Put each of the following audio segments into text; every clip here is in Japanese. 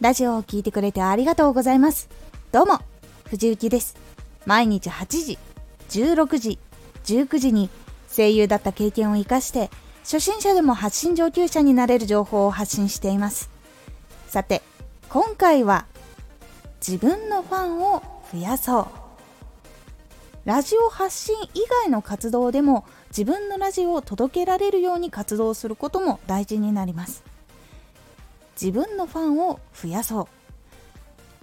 ラジオを聴いてくれてありがとうございます。どうも、藤幸です。毎日8時、16時、19時に声優だった経験を活かして、初心者でも発信上級者になれる情報を発信しています。さて、今回は、自分のファンを増やそう。ラジオ発信以外の活動でも自分のラジオを届けられるように活動することも大事になります。自分のファンを増やそう。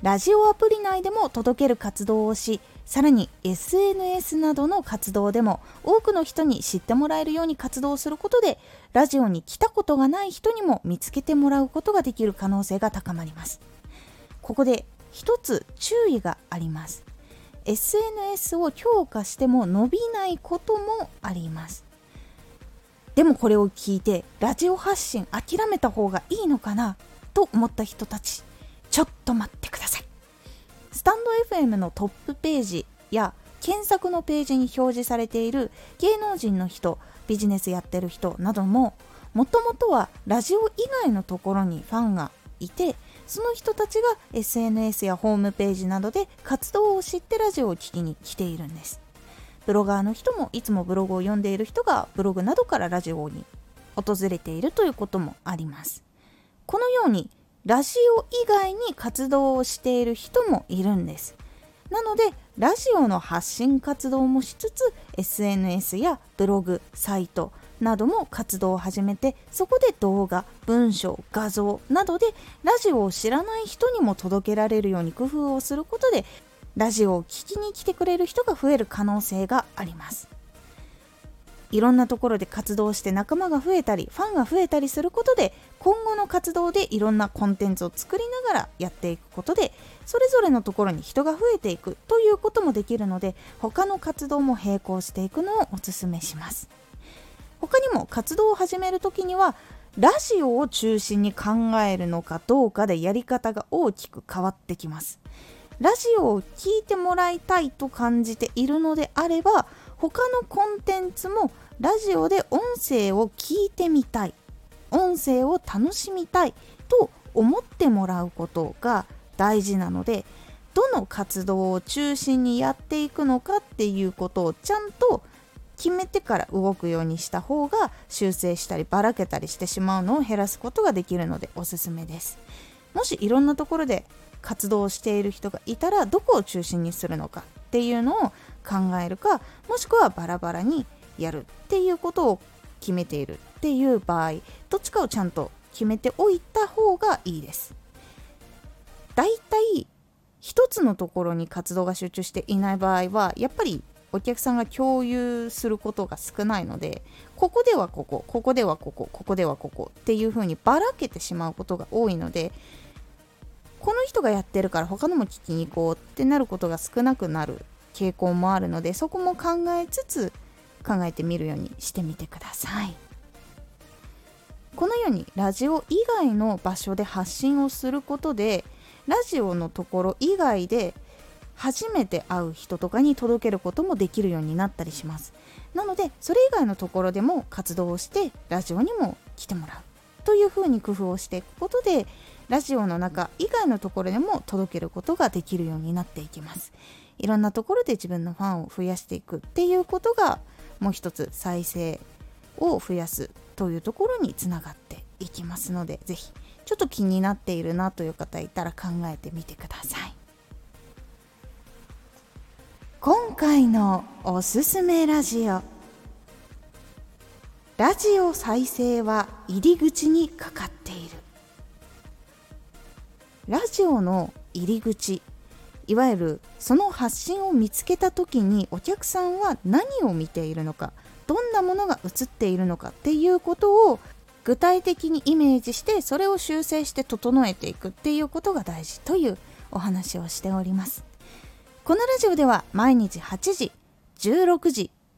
ラジオアプリ内でも届ける活動をしさらに SNS などの活動でも多くの人に知ってもらえるように活動することでラジオに来たことがない人にも見つけてもらうことができる可能性が高まります。ここで一つ注意があります。SNS を強化しても伸びないこともあります。でもこれを聞いてラジオ発信諦めた方がいいのかな？と思った人たちちょっと待ってください。スタンド FM のトップページや検索のページに表示されている芸能人の人ビジネスやってる人などももともとはラジオ以外のところにファンがいてその人たちが SNS やホームページなどで活動を知ってラジオを聴きに来ているんです。ブロガーの人もいつもブログを読んでいる人がブログなどからラジオに訪れているということもあります。このようにラジオ以外に活動をしている人もいるんです。なのでラジオの発信活動もしつつ SNS やブログサイトなども活動を始めてそこで動画文章画像などでラジオを知らない人にも届けられるように工夫をすることでラジオを聴きに来てくれる人が増える可能性があります。いろんなところで活動して仲間が増えたりファンが増えたりすることで今後の活動でいろんなコンテンツを作りながらやっていくことでそれぞれのところに人が増えていくということもできるので他の活動も並行していくのをおすすめします。他にも活動を始める時にはラジオを中心に考えるのかどうかでやり方が大きく変わってきます。ラジオを聴いてもらいたいと感じているのであれば他のコンテンツもラジオで音声を聞いてみたい音声を楽しみたいと思ってもらうことが大事なのでどの活動を中心にやっていくのかっていうことをちゃんと決めてから動くようにした方が修正したりばらけたりしてしまうのを減らすことができるのでおすすめです。もしいろんなところで活動している人がいたらどこを中心にするのかっていうのを考えるかもしくはバラバラにやるっていうことを決めているっていう場合どっちかをちゃんと決めておいた方がいいです。だいたい一つのところに活動が集中していない場合はやっぱりお客さんが共有することが少ないのでここではここここではここここではここっていう風にばらけてしまうことが多いのでこの人がやってるから他のも聞きに行こうってなることが少なくなる傾向もあるのでそこも考えつつ考えてみるようにしてみてください。このようにラジオ以外の場所で発信をすることでラジオのところ以外で初めて会う人とかに届けることもできるようになったりします。なのでそれ以外のところでも活動をしてラジオにも来てもらう。というふうに工夫をしていくことでラジオの中以外のところでも届けることができるようになっていきます。いろんなところで自分のファンを増やしていくっていうことがもう一つ再生を増やすというところにつながっていきますので是非ちょっと気になっているなという方いたら考えてみてください。今回のおすすめラジオ。ラジオ再生は入り口にかかっている。ラジオの入り口いわゆるその発信を見つけた時にお客さんは何を見ているのかどんなものが映っているのかっていうことを具体的にイメージしてそれを修正して整えていくっていうことが大事というお話をしております。このラジオでは毎日8時16時